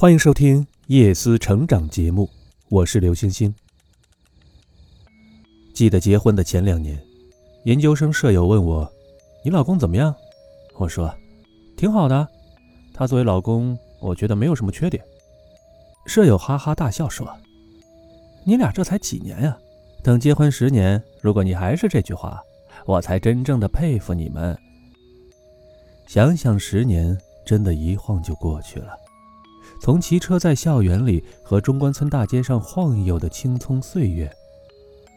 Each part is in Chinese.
欢迎收听夜思成长节目，我是刘星星。记得结婚的前两年，研究生舍友问我：“你老公怎么样？”我说：“挺好的。”他作为老公，我觉得没有什么缺点。舍友哈哈大笑说：“你俩这才几年呀？等结婚十年，如果你还是这句话，我才真正的佩服你们。”想想十年，真的一晃就过去了。从骑车在校园里和中关村大街上晃悠的青葱岁月，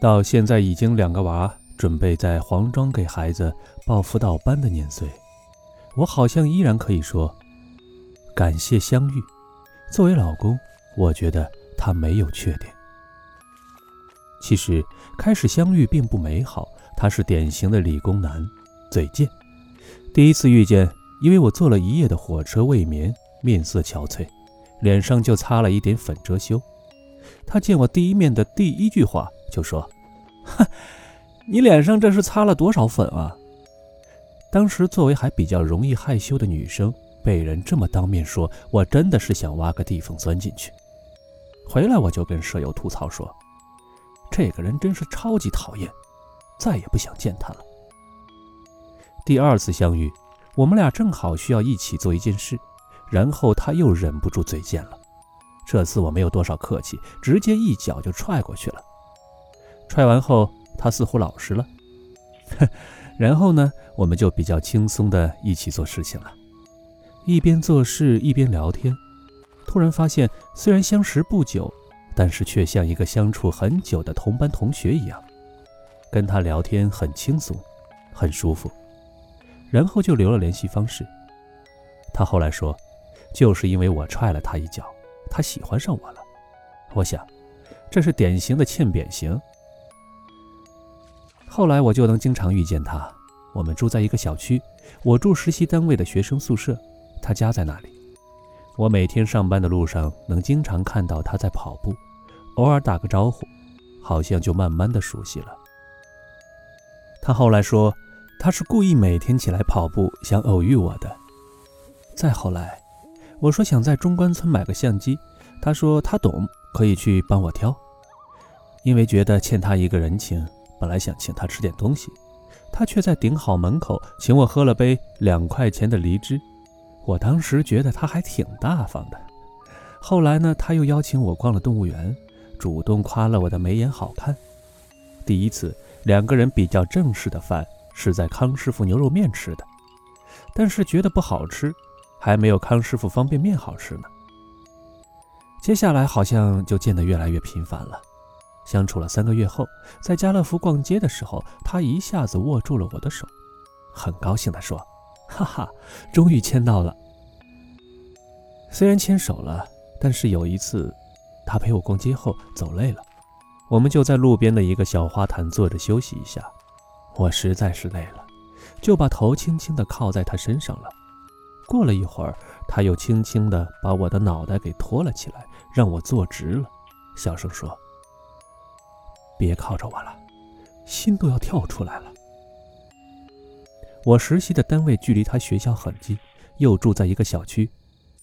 到现在已经两个娃，准备在黄庄给孩子报辅导班的年岁，我好像依然可以说。感谢相遇。作为老公，我觉得他没有缺点。其实开始相遇并不美好，他是典型的理工男，嘴贱。第一次遇见，因为我坐了一夜的火车未眠，面色憔悴，脸上就擦了一点粉遮羞。他见我第一面的第一句话就说：“哼，你脸上这是擦了多少粉啊？”当时作为还比较容易害羞的女生。被人这么当面说，我真的是想挖个地缝钻进去。回来我就跟舍友吐槽说：“这个人真是超级讨厌，再也不想见他了。”第二次相遇，我们俩正好需要一起做一件事，然后他又忍不住嘴贱了。这次我没有多少客气，直接一脚就踹过去了。踹完后，他似乎老实了，哼 然后呢，我们就比较轻松的一起做事情了。一边做事一边聊天，突然发现，虽然相识不久，但是却像一个相处很久的同班同学一样。跟他聊天很轻松，很舒服，然后就留了联系方式。他后来说，就是因为我踹了他一脚，他喜欢上我了。我想，这是典型的欠扁型。后来我就能经常遇见他，我们住在一个小区，我住实习单位的学生宿舍。他家在那里，我每天上班的路上能经常看到他在跑步，偶尔打个招呼，好像就慢慢的熟悉了。他后来说，他是故意每天起来跑步，想偶遇我的。再后来，我说想在中关村买个相机，他说他懂，可以去帮我挑。因为觉得欠他一个人情，本来想请他吃点东西，他却在顶好门口请我喝了杯两块钱的梨汁。我当时觉得他还挺大方的，后来呢，他又邀请我逛了动物园，主动夸了我的眉眼好看。第一次两个人比较正式的饭是在康师傅牛肉面吃的，但是觉得不好吃，还没有康师傅方便面好吃呢。接下来好像就见得越来越频繁了，相处了三个月后，在家乐福逛街的时候，他一下子握住了我的手，很高兴地说。哈哈，终于牵到了。虽然牵手了，但是有一次，他陪我逛街后走累了，我们就在路边的一个小花坛坐着休息一下。我实在是累了，就把头轻轻地靠在他身上了。过了一会儿，他又轻轻地把我的脑袋给托了起来，让我坐直了，小声说：“别靠着我了，心都要跳出来了。”我实习的单位距离他学校很近，又住在一个小区。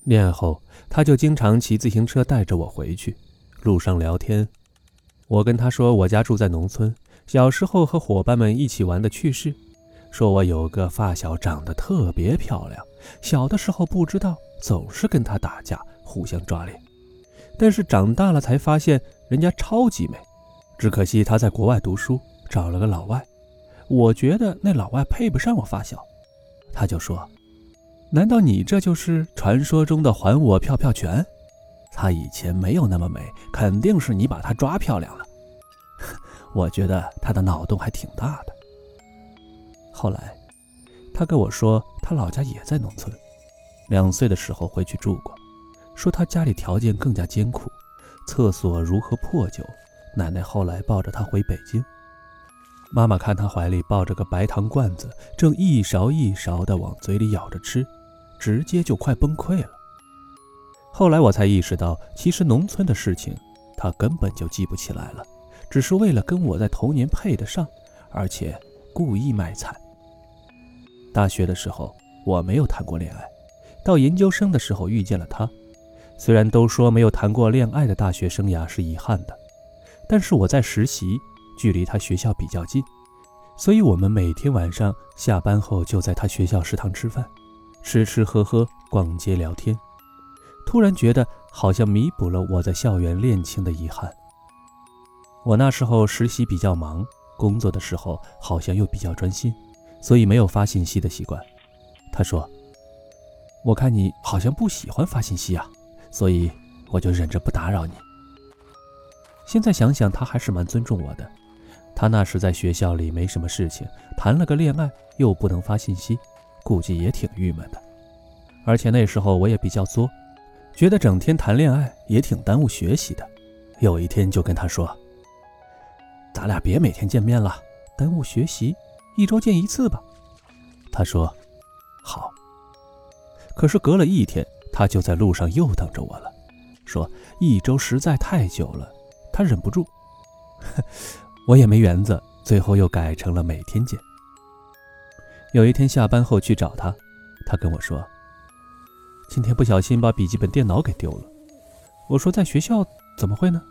恋爱后，他就经常骑自行车带着我回去，路上聊天。我跟他说我家住在农村，小时候和伙伴们一起玩的趣事，说我有个发小长得特别漂亮，小的时候不知道，总是跟他打架，互相抓脸。但是长大了才发现人家超级美，只可惜他在国外读书，找了个老外。我觉得那老外配不上我发小，他就说：“难道你这就是传说中的还我票票拳？他以前没有那么美，肯定是你把他抓漂亮了。”我觉得他的脑洞还挺大的。后来，他跟我说他老家也在农村，两岁的时候回去住过，说他家里条件更加艰苦，厕所如何破旧，奶奶后来抱着他回北京。妈妈看他怀里抱着个白糖罐子，正一勺一勺地往嘴里咬着吃，直接就快崩溃了。后来我才意识到，其实农村的事情他根本就记不起来了，只是为了跟我在童年配得上，而且故意卖惨。大学的时候我没有谈过恋爱，到研究生的时候遇见了他，虽然都说没有谈过恋爱的大学生涯是遗憾的，但是我在实习，距离他学校比较近，所以我们每天晚上下班后就在他学校食堂吃饭，吃吃喝喝，逛街聊天。突然觉得好像弥补了我在校园恋情的遗憾。我那时候实习比较忙，工作的时候好像又比较专心，所以没有发信息的习惯。他说：“我看你好像不喜欢发信息啊。”所以我就忍着不打扰你。现在想想，他还是蛮尊重我的。他那时在学校里没什么事情，谈了个恋爱又不能发信息，估计也挺郁闷的。而且那时候我也比较作，觉得整天谈恋爱也挺耽误学习的。有一天就跟他说：“咱俩别每天见面了，耽误学习，一周见一次吧。”他说：“好。”可是隔了一天。他就在路上又等着我了，说一周实在太久了，他忍不住。我也没园子，最后又改成了每天见。有一天下班后去找他，他跟我说：“今天不小心把笔记本电脑给丢了。”我说：“在学校怎么会呢？”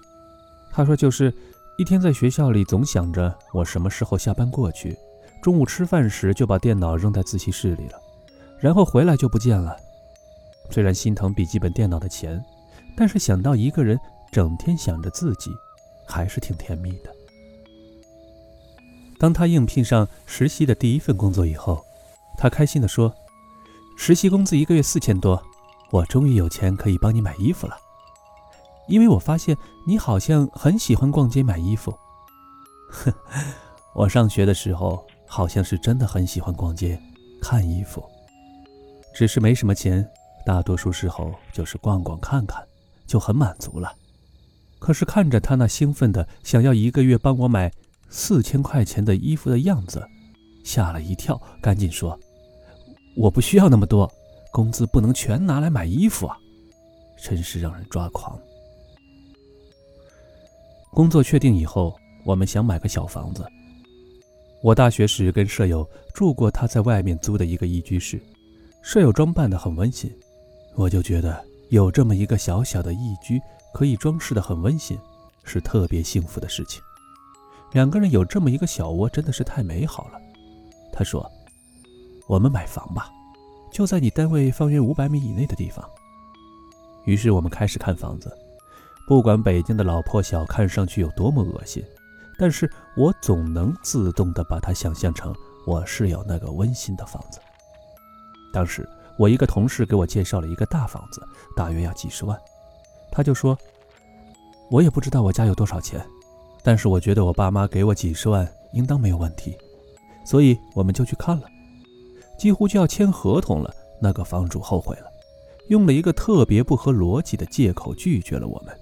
他说：“就是一天在学校里总想着我什么时候下班过去，中午吃饭时就把电脑扔在自习室里了，然后回来就不见了。”虽然心疼笔记本电脑的钱，但是想到一个人整天想着自己，还是挺甜蜜的。当他应聘上实习的第一份工作以后，他开心地说：“实习工资一个月四千多，我终于有钱可以帮你买衣服了。因为我发现你好像很喜欢逛街买衣服。哼，我上学的时候好像是真的很喜欢逛街看衣服，只是没什么钱。”大多数时候就是逛逛看看，就很满足了。可是看着他那兴奋的想要一个月帮我买四千块钱的衣服的样子，吓了一跳，赶紧说：“我不需要那么多，工资不能全拿来买衣服啊！”真是让人抓狂。工作确定以后，我们想买个小房子。我大学时跟舍友住过他在外面租的一个一居室，舍友装扮的很温馨。我就觉得有这么一个小小的一居，可以装饰的很温馨，是特别幸福的事情。两个人有这么一个小窝，真的是太美好了。他说：“我们买房吧，就在你单位方圆五百米以内的地方。”于是我们开始看房子。不管北京的老破小看上去有多么恶心，但是我总能自动的把它想象成我室友那个温馨的房子。当时。我一个同事给我介绍了一个大房子，大约要几十万。他就说：“我也不知道我家有多少钱，但是我觉得我爸妈给我几十万应当没有问题，所以我们就去看了。几乎就要签合同了，那个房主后悔了，用了一个特别不合逻辑的借口拒绝了我们。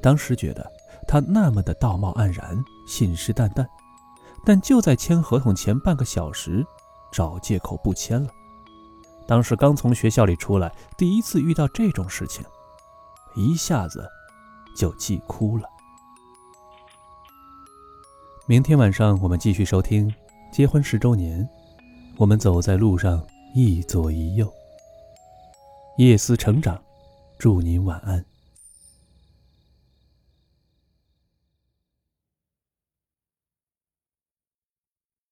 当时觉得他那么的道貌岸然、信誓旦旦，但就在签合同前半个小时，找借口不签了。”当时刚从学校里出来，第一次遇到这种事情，一下子就气哭了。明天晚上我们继续收听《结婚十周年》，我们走在路上，一左一右，夜思成长，祝您晚安。